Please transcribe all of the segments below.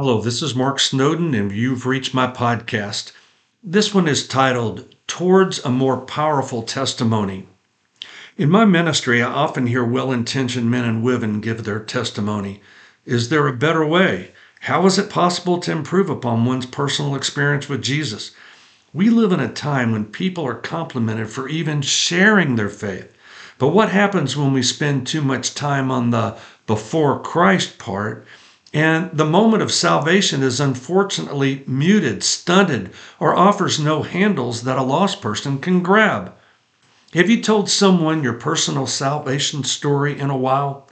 Hello, this is Mark Snowden, and you've reached my podcast. This one is titled Towards a More Powerful Testimony. In my ministry, I often hear well intentioned men and women give their testimony. Is there a better way? How is it possible to improve upon one's personal experience with Jesus? We live in a time when people are complimented for even sharing their faith. But what happens when we spend too much time on the before Christ part and the moment of salvation is unfortunately muted, stunted, or offers no handles that a lost person can grab. Have you told someone your personal salvation story in a while?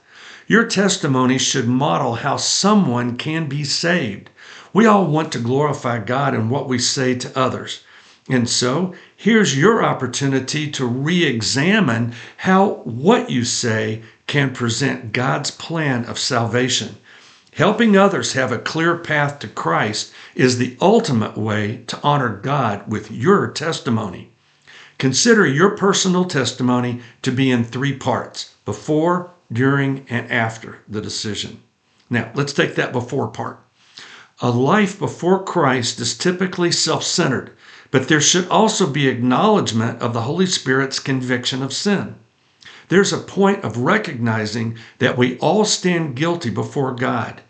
Your testimony should model how someone can be saved. We all want to glorify God in what we say to others. And so, here's your opportunity to re examine how what you say can present God's plan of salvation. Helping others have a clear path to Christ is the ultimate way to honor God with your testimony. Consider your personal testimony to be in three parts before, during, and after the decision. Now, let's take that before part. A life before Christ is typically self centered, but there should also be acknowledgement of the Holy Spirit's conviction of sin. There's a point of recognizing that we all stand guilty before God.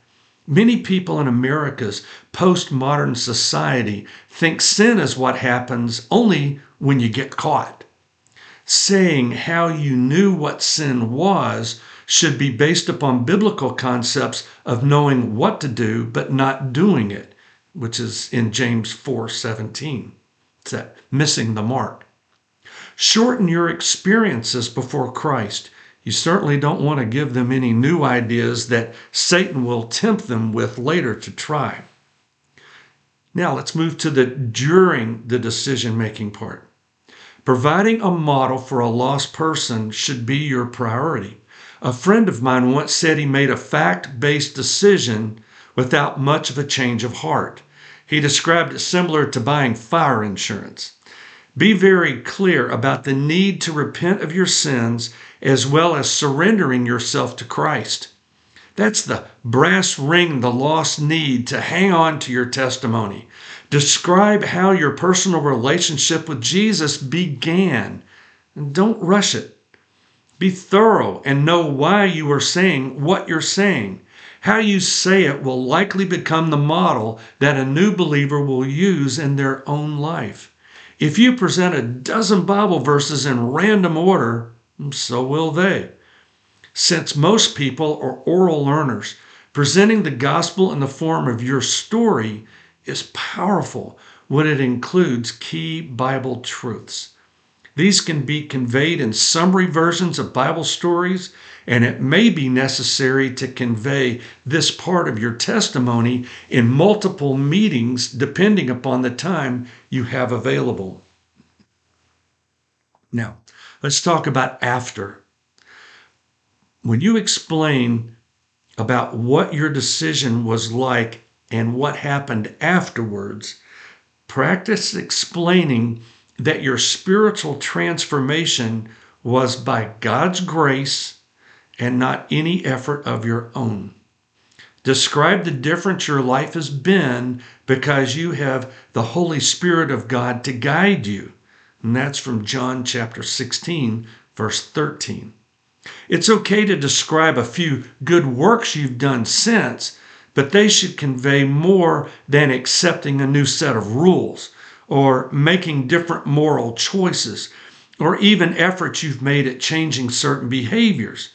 Many people in America's postmodern society think sin is what happens only when you get caught. Saying how you knew what sin was should be based upon biblical concepts of knowing what to do but not doing it, which is in James 4:17. It's that missing the mark. Shorten your experiences before Christ you certainly don't want to give them any new ideas that Satan will tempt them with later to try. Now let's move to the during the decision making part. Providing a model for a lost person should be your priority. A friend of mine once said he made a fact based decision without much of a change of heart. He described it similar to buying fire insurance. Be very clear about the need to repent of your sins as well as surrendering yourself to Christ. That's the brass ring the lost need to hang on to your testimony. Describe how your personal relationship with Jesus began. And don't rush it. Be thorough and know why you are saying what you're saying. How you say it will likely become the model that a new believer will use in their own life. If you present a dozen Bible verses in random order, Mm, so will they. Since most people are oral learners, presenting the gospel in the form of your story is powerful when it includes key Bible truths. These can be conveyed in summary versions of Bible stories, and it may be necessary to convey this part of your testimony in multiple meetings depending upon the time you have available. Now, let's talk about after. When you explain about what your decision was like and what happened afterwards, practice explaining that your spiritual transformation was by God's grace and not any effort of your own. Describe the difference your life has been because you have the Holy Spirit of God to guide you. And that's from John chapter 16, verse 13. It's okay to describe a few good works you've done since, but they should convey more than accepting a new set of rules or making different moral choices, or even efforts you've made at changing certain behaviors.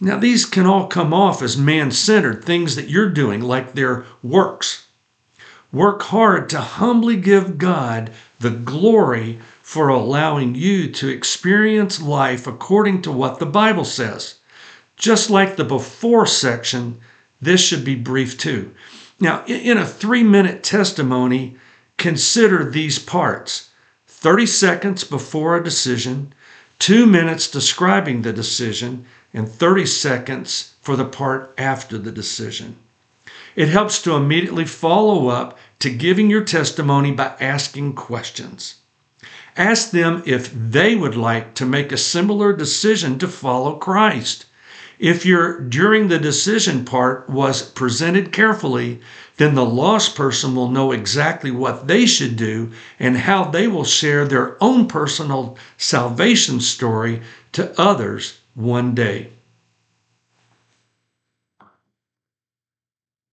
Now, these can all come off as man centered things that you're doing, like they're works. Work hard to humbly give God the glory for allowing you to experience life according to what the Bible says. Just like the before section, this should be brief too. Now, in a three minute testimony, Consider these parts 30 seconds before a decision, two minutes describing the decision, and 30 seconds for the part after the decision. It helps to immediately follow up to giving your testimony by asking questions. Ask them if they would like to make a similar decision to follow Christ. If your during the decision part was presented carefully, then the lost person will know exactly what they should do and how they will share their own personal salvation story to others one day.